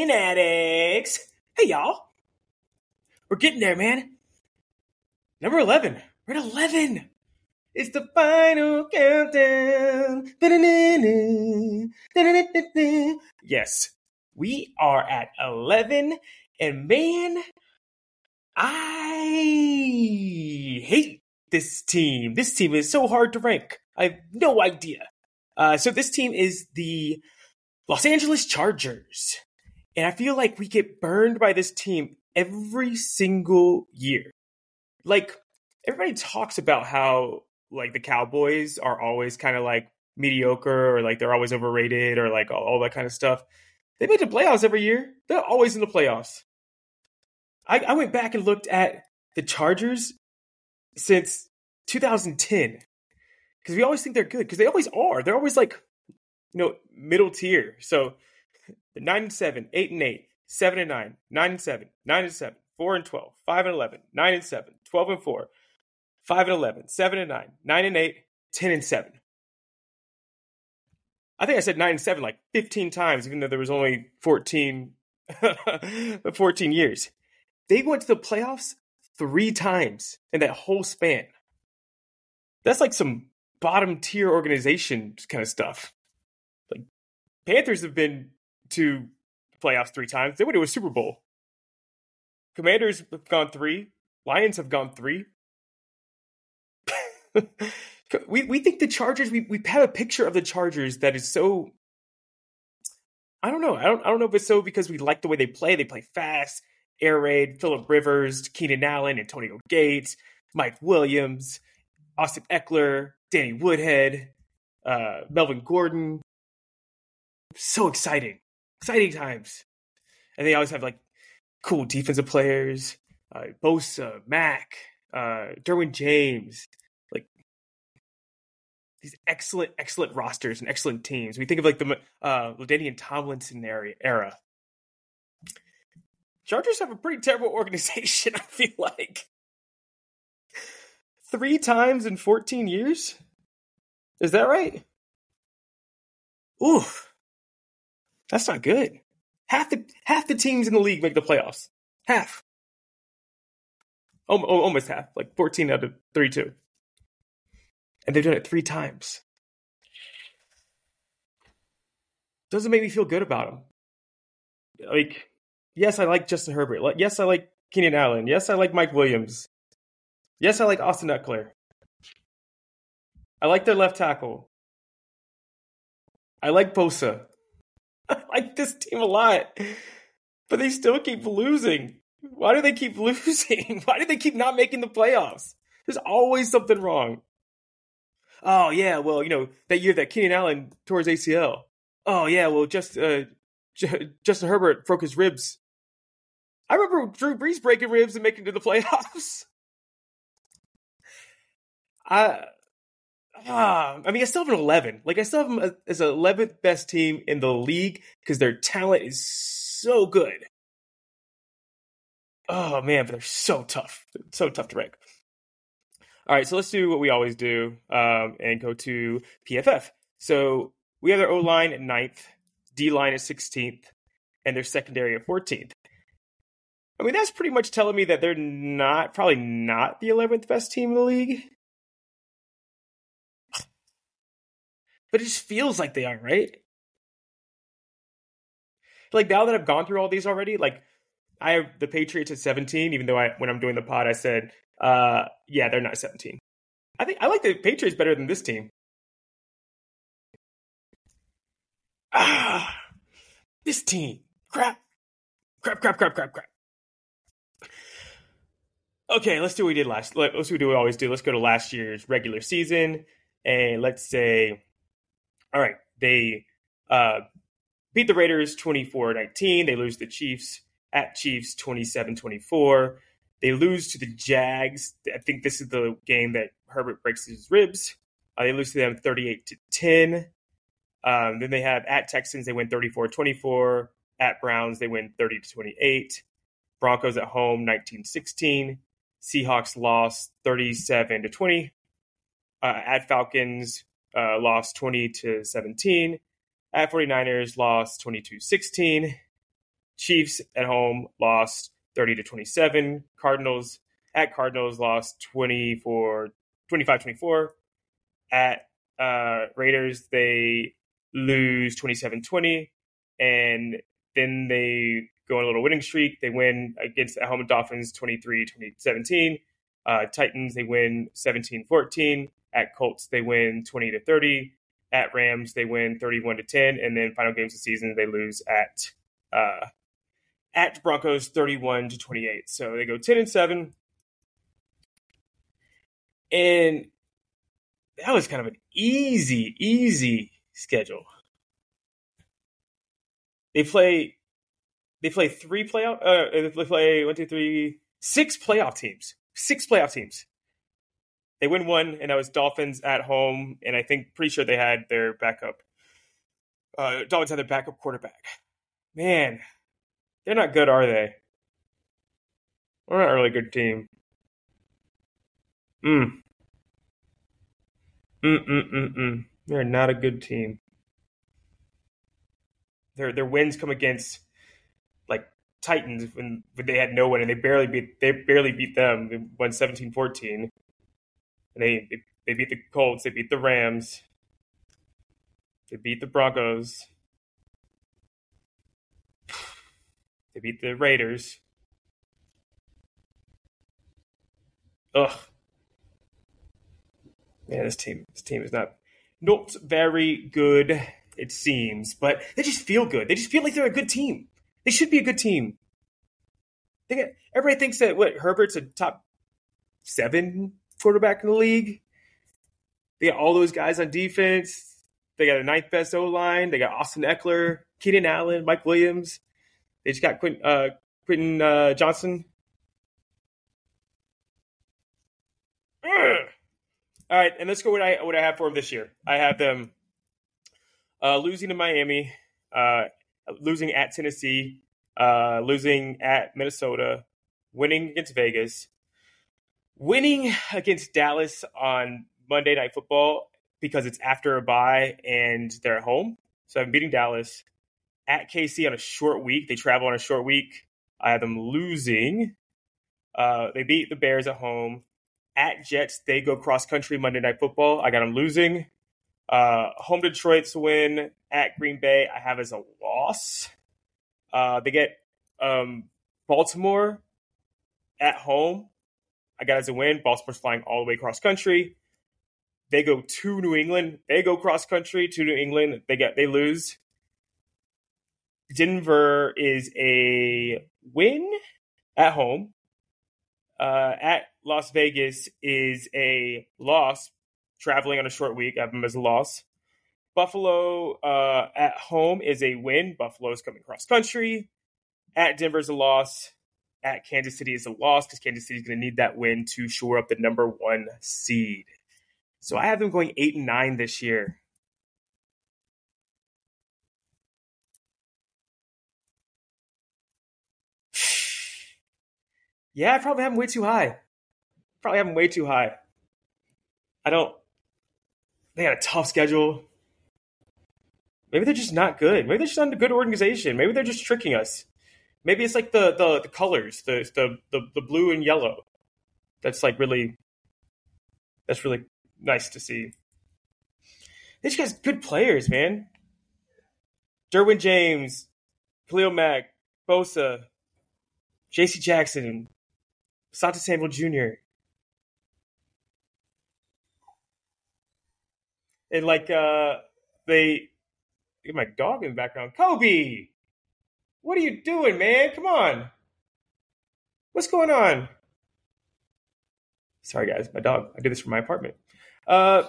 Fanatics. Hey, y'all. We're getting there, man. Number 11. We're at 11. It's the final countdown. Yes, we are at 11. And man, I hate this team. This team is so hard to rank. I have no idea. Uh, so this team is the Los Angeles Chargers. And I feel like we get burned by this team every single year. Like, everybody talks about how, like, the Cowboys are always kind of like mediocre or like they're always overrated or like all, all that kind of stuff. They make the playoffs every year. They're always in the playoffs. I, I went back and looked at the Chargers since 2010 because we always think they're good because they always are. They're always like, you know, middle tier. So nine and seven, eight and eight, seven and nine, nine and seven, nine and seven, four and 12, five and 11, nine and seven, 12 and four, five and 11, seven and nine, nine and eight, 10 and seven. I think I said nine and seven like 15 times, even though there was only 14, 14 years. They went to the playoffs three times in that whole span. That's like some bottom tier organization kind of stuff. Like Panthers have been to playoffs three times. They went to a Super Bowl. Commanders have gone three. Lions have gone three. we we think the Chargers. We we have a picture of the Chargers that is so. I don't know. I don't. I don't know if it's so because we like the way they play. They play fast, air raid. Philip Rivers, Keenan Allen, Antonio Gates, Mike Williams, Austin Ekeler, Danny Woodhead, uh, Melvin Gordon. So exciting, exciting times. And they always have like cool defensive players, uh, Bosa, Mack, uh, Derwin James, like these excellent, excellent rosters and excellent teams. We think of like the uh, LaDainian Tomlinson era, era. Chargers have a pretty terrible organization. I feel like three times in 14 years. Is that right? Oof. That's not good. Half the half the teams in the league make the playoffs. Half. almost half, like 14 out of 32. And they've done it three times. Doesn't make me feel good about them. Like, yes, I like Justin Herbert. Yes, I like Keenan Allen. Yes, I like Mike Williams. Yes, I like Austin Ekeler. I like their left tackle. I like Bosa. I like this team a lot. But they still keep losing. Why do they keep losing? Why do they keep not making the playoffs? There's always something wrong. Oh yeah, well, you know, that year that Keenan Allen tore his ACL. Oh yeah, well, just uh, J- Justin Herbert broke his ribs. I remember Drew Brees breaking ribs and making it to the playoffs. I, ah, I mean, I still have an 11. Like, I still have them as an 11th best team in the league because their talent is so good. Oh, man, but they're so tough. They're so tough to rank. All right, so let's do what we always do um, and go to PFF. So we have their O line at ninth, D line at 16th, and their secondary at 14th. I mean, that's pretty much telling me that they're not, probably not the 11th best team in the league. But it just feels like they are, right? Like now that I've gone through all these already, like I have the Patriots at 17, even though I when I'm doing the pod I said, uh, yeah, they're not 17. I think I like the Patriots better than this team. Ah, this team. Crap. Crap, crap, crap, crap, crap. Okay, let's do what we did last. Let's do what we always do. Let's go to last year's regular season, and let's say all right, they uh, beat the Raiders 24 19. They lose the Chiefs at Chiefs 27 24. They lose to the Jags. I think this is the game that Herbert breaks his ribs. Uh, they lose to them 38 to 10. Um, then they have at Texans, they win 34 24. At Browns, they win 30 to 28. Broncos at home 19 16. Seahawks lost 37 to 20. Uh, at Falcons, uh, lost 20 to 17. At 49ers, lost 22 16. Chiefs at home lost 30 to 27. Cardinals at Cardinals lost 24 25 24. At uh, Raiders, they lose 27 20. And then they go on a little winning streak. They win against the home Dolphins 23 2017. Uh, Titans, they win 17 14. At Colts, they win 20 to 30. At Rams, they win 31 to 10. And then final games of the season, they lose at uh, at Broncos 31 to 28. So they go 10 and 7. And that was kind of an easy, easy schedule. They play they play three playoff uh they play one, two, three, six playoff teams. Six playoff teams. They win one, and that was Dolphins at home, and I think pretty sure they had their backup. Uh, Dolphins had their backup quarterback. Man, they're not good, are they? We're not a really good team. Mm. Mm mm mm mm. They're not a good team. Their their wins come against like Titans when, when they had no one and they barely beat they barely beat them. They won 17-14. And they, they they beat the Colts, they beat the Rams, they beat the Broncos. They beat the Raiders. Ugh. Man, this team this team is not not very good, it seems, but they just feel good. They just feel like they're a good team. They should be a good team. They get, everybody thinks that what Herbert's a top seven quarterback in the league. They got all those guys on defense. They got a ninth best O line. They got Austin Ekeler, Keenan Allen, Mike Williams. They just got Quentin, uh, Quentin uh, Johnson. Ugh. All right, and let's go what I what I have for them this year. I have them uh, losing to Miami, uh, losing at Tennessee, uh, losing at Minnesota, winning against Vegas, winning against Dallas on Monday Night Football because it's after a bye and they're at home. So I'm beating Dallas at KC on a short week. They travel on a short week. I have them losing. Uh, they beat the Bears at home. At Jets, they go cross country Monday Night Football. I got them losing. Uh, home Detroit's win. At Green Bay, I have as a loss. Uh, they get um, Baltimore at home. I got as a win. Baltimore's flying all the way cross country. They go to New England. They go cross country to New England. They get they lose. Denver is a win at home. Uh, at Las Vegas is a loss. Traveling on a short week, I have them as a loss. Buffalo uh, at home is a win. Buffalo is coming cross country. At Denver is a loss. At Kansas City is a loss because Kansas City is going to need that win to shore up the number one seed. So I have them going eight and nine this year. Yeah, I probably have them way too high. Probably have them way too high. I don't. They got a tough schedule. Maybe they're just not good. Maybe they're just not a good organization. Maybe they're just tricking us. Maybe it's like the the, the colors, the, the the the blue and yellow. That's like really. That's really nice to see. These guys good players, man. Derwin James, Khalil Mack, Bosa, J.C. Jackson, Asante Samuel Jr. And like uh they my dog in the background. Kobe! What are you doing, man? Come on. What's going on? Sorry guys, my dog. I did this from my apartment. Uh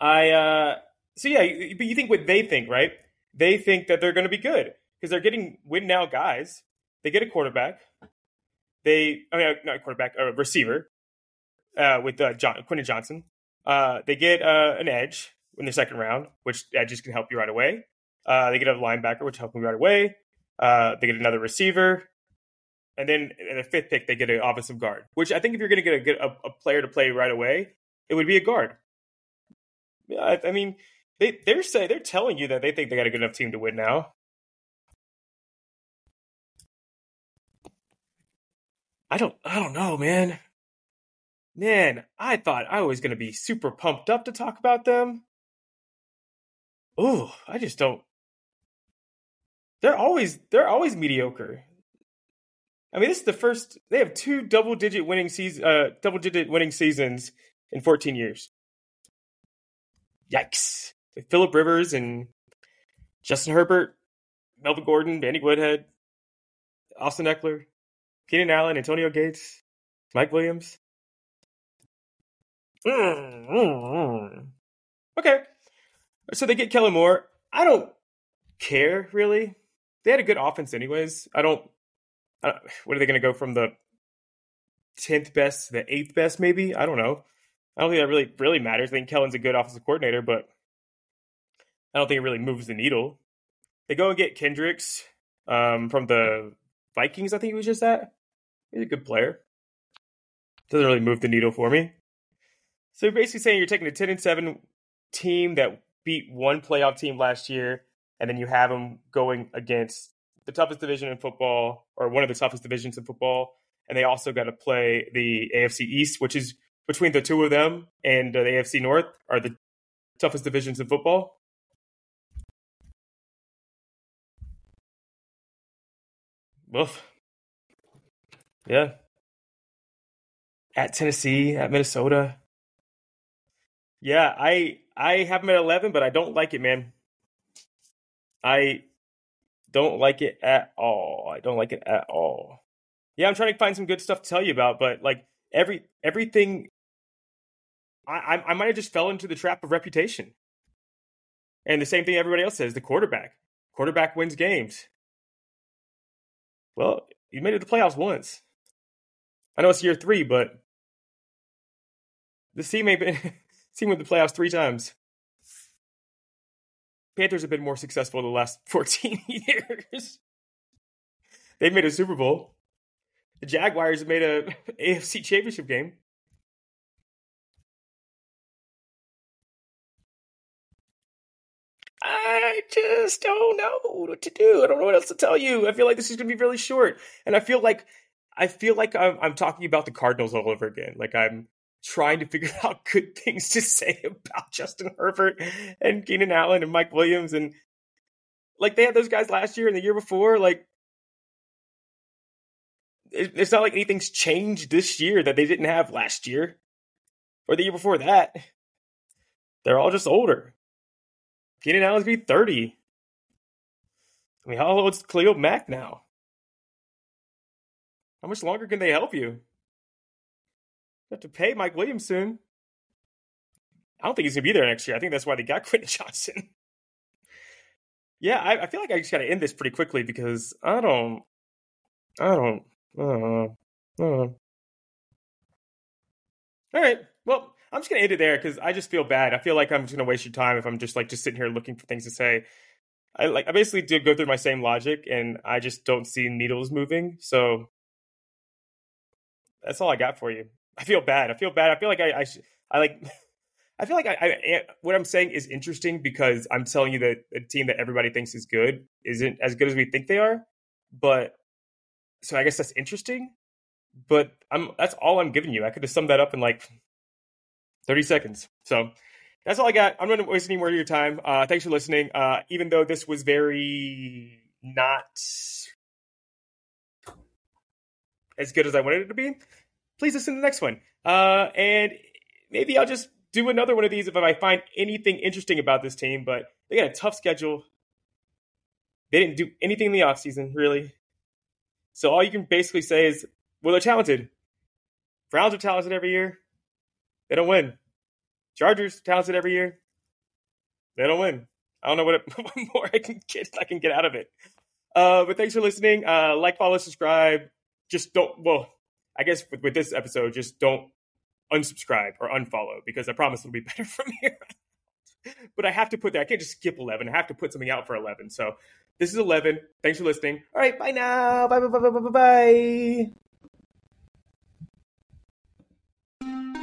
I uh so yeah, but you think what they think, right? They think that they're gonna be good because they're getting win now guys. They get a quarterback they, I mean, not a quarterback, a receiver uh, with uh, John, Quentin Johnson. Uh, they get uh, an edge in the second round, which edges can help you right away. Uh, they get a linebacker, which helps you right away. Uh, they get another receiver. And then in the fifth pick, they get an offensive guard, which I think if you're going to get a, a, a player to play right away, it would be a guard. I, I mean, they they're saying they're telling you that they think they got a good enough team to win now. I don't I don't know, man. Man, I thought I was going to be super pumped up to talk about them. Oh, I just don't. They're always they're always mediocre. I mean, this is the first they have two double digit winning season uh double digit winning seasons in 14 years. Yikes. Philip Rivers and Justin Herbert, Melvin Gordon, Danny Woodhead, Austin Ekeler, Keenan Allen, Antonio Gates, Mike Williams. Okay. So they get Kellen Moore. I don't care really. They had a good offense anyways. I don't, I don't what are they going to go from the 10th best to the 8th best maybe? I don't know. I don't think that really really matters. I think Kellen's a good offensive coordinator, but I don't think it really moves the needle. They go and get Kendricks um, from the Vikings, I think he was just at. He's a good player. Doesn't really move the needle for me. So you're basically saying you're taking a 10 and 7 team that beat one playoff team last year, and then you have them going against the toughest division in football, or one of the toughest divisions in football, and they also got to play the AFC East, which is between the two of them and uh, the AFC North are the toughest divisions in football. Woof. Yeah. At Tennessee, at Minnesota. Yeah, I I have them at eleven, but I don't like it, man. I don't like it at all. I don't like it at all. Yeah, I'm trying to find some good stuff to tell you about, but like every everything I I might have just fell into the trap of reputation. And the same thing everybody else says, the quarterback. Quarterback wins games. Well, you made it to the playoffs once. I know it's year three, but this team ain't been team with the playoffs three times. Panthers have been more successful in the last 14 years. They've made a Super Bowl. The Jaguars have made a AFC championship game. I just don't know what to do. I don't know what else to tell you. I feel like this is going to be really short, and I feel like I feel like I'm, I'm talking about the Cardinals all over again. Like I'm trying to figure out good things to say about Justin Herbert and Keenan Allen and Mike Williams, and like they had those guys last year and the year before. Like it's not like anything's changed this year that they didn't have last year or the year before that. They're all just older. Keenan Allen's be 30. I mean, how old's Khalil Mack now? How much longer can they help you? Have to pay Mike Williams soon. I don't think he's gonna be there next year. I think that's why they got Quentin Johnson. yeah, I, I, feel like I just gotta end this pretty quickly because I don't, I don't, I don't know. I don't know. All right. Well, I'm just gonna end it there because I just feel bad. I feel like I'm just gonna waste your time if I'm just like just sitting here looking for things to say. I like I basically did go through my same logic, and I just don't see needles moving. So that's all I got for you. I feel bad. I feel bad. I feel like I I, I like. I feel like I, I, what I'm saying is interesting because I'm telling you that a team that everybody thinks is good isn't as good as we think they are. But so I guess that's interesting. But I'm that's all I'm giving you. I could have summed that up in like 30 seconds. So that's all I got. I'm not waste any more of your time. Uh, thanks for listening. Uh, even though this was very not as good as I wanted it to be, please listen to the next one. Uh, and maybe I'll just do another one of these if I find anything interesting about this team. But they got a tough schedule. They didn't do anything in the offseason, really. So all you can basically say is, well, they're talented. Browns are talented every year. They don't win. Chargers talented every year. They don't win. I don't know what, it, what more I can get I can get out of it. Uh, but thanks for listening. Uh, like, follow, subscribe. Just don't. Well, I guess with, with this episode, just don't unsubscribe or unfollow because I promise it'll be better from here. but I have to put that. I can't just skip 11. I have to put something out for 11. So this is 11. Thanks for listening. All right. Bye now. Bye, bye, bye, bye, bye, bye.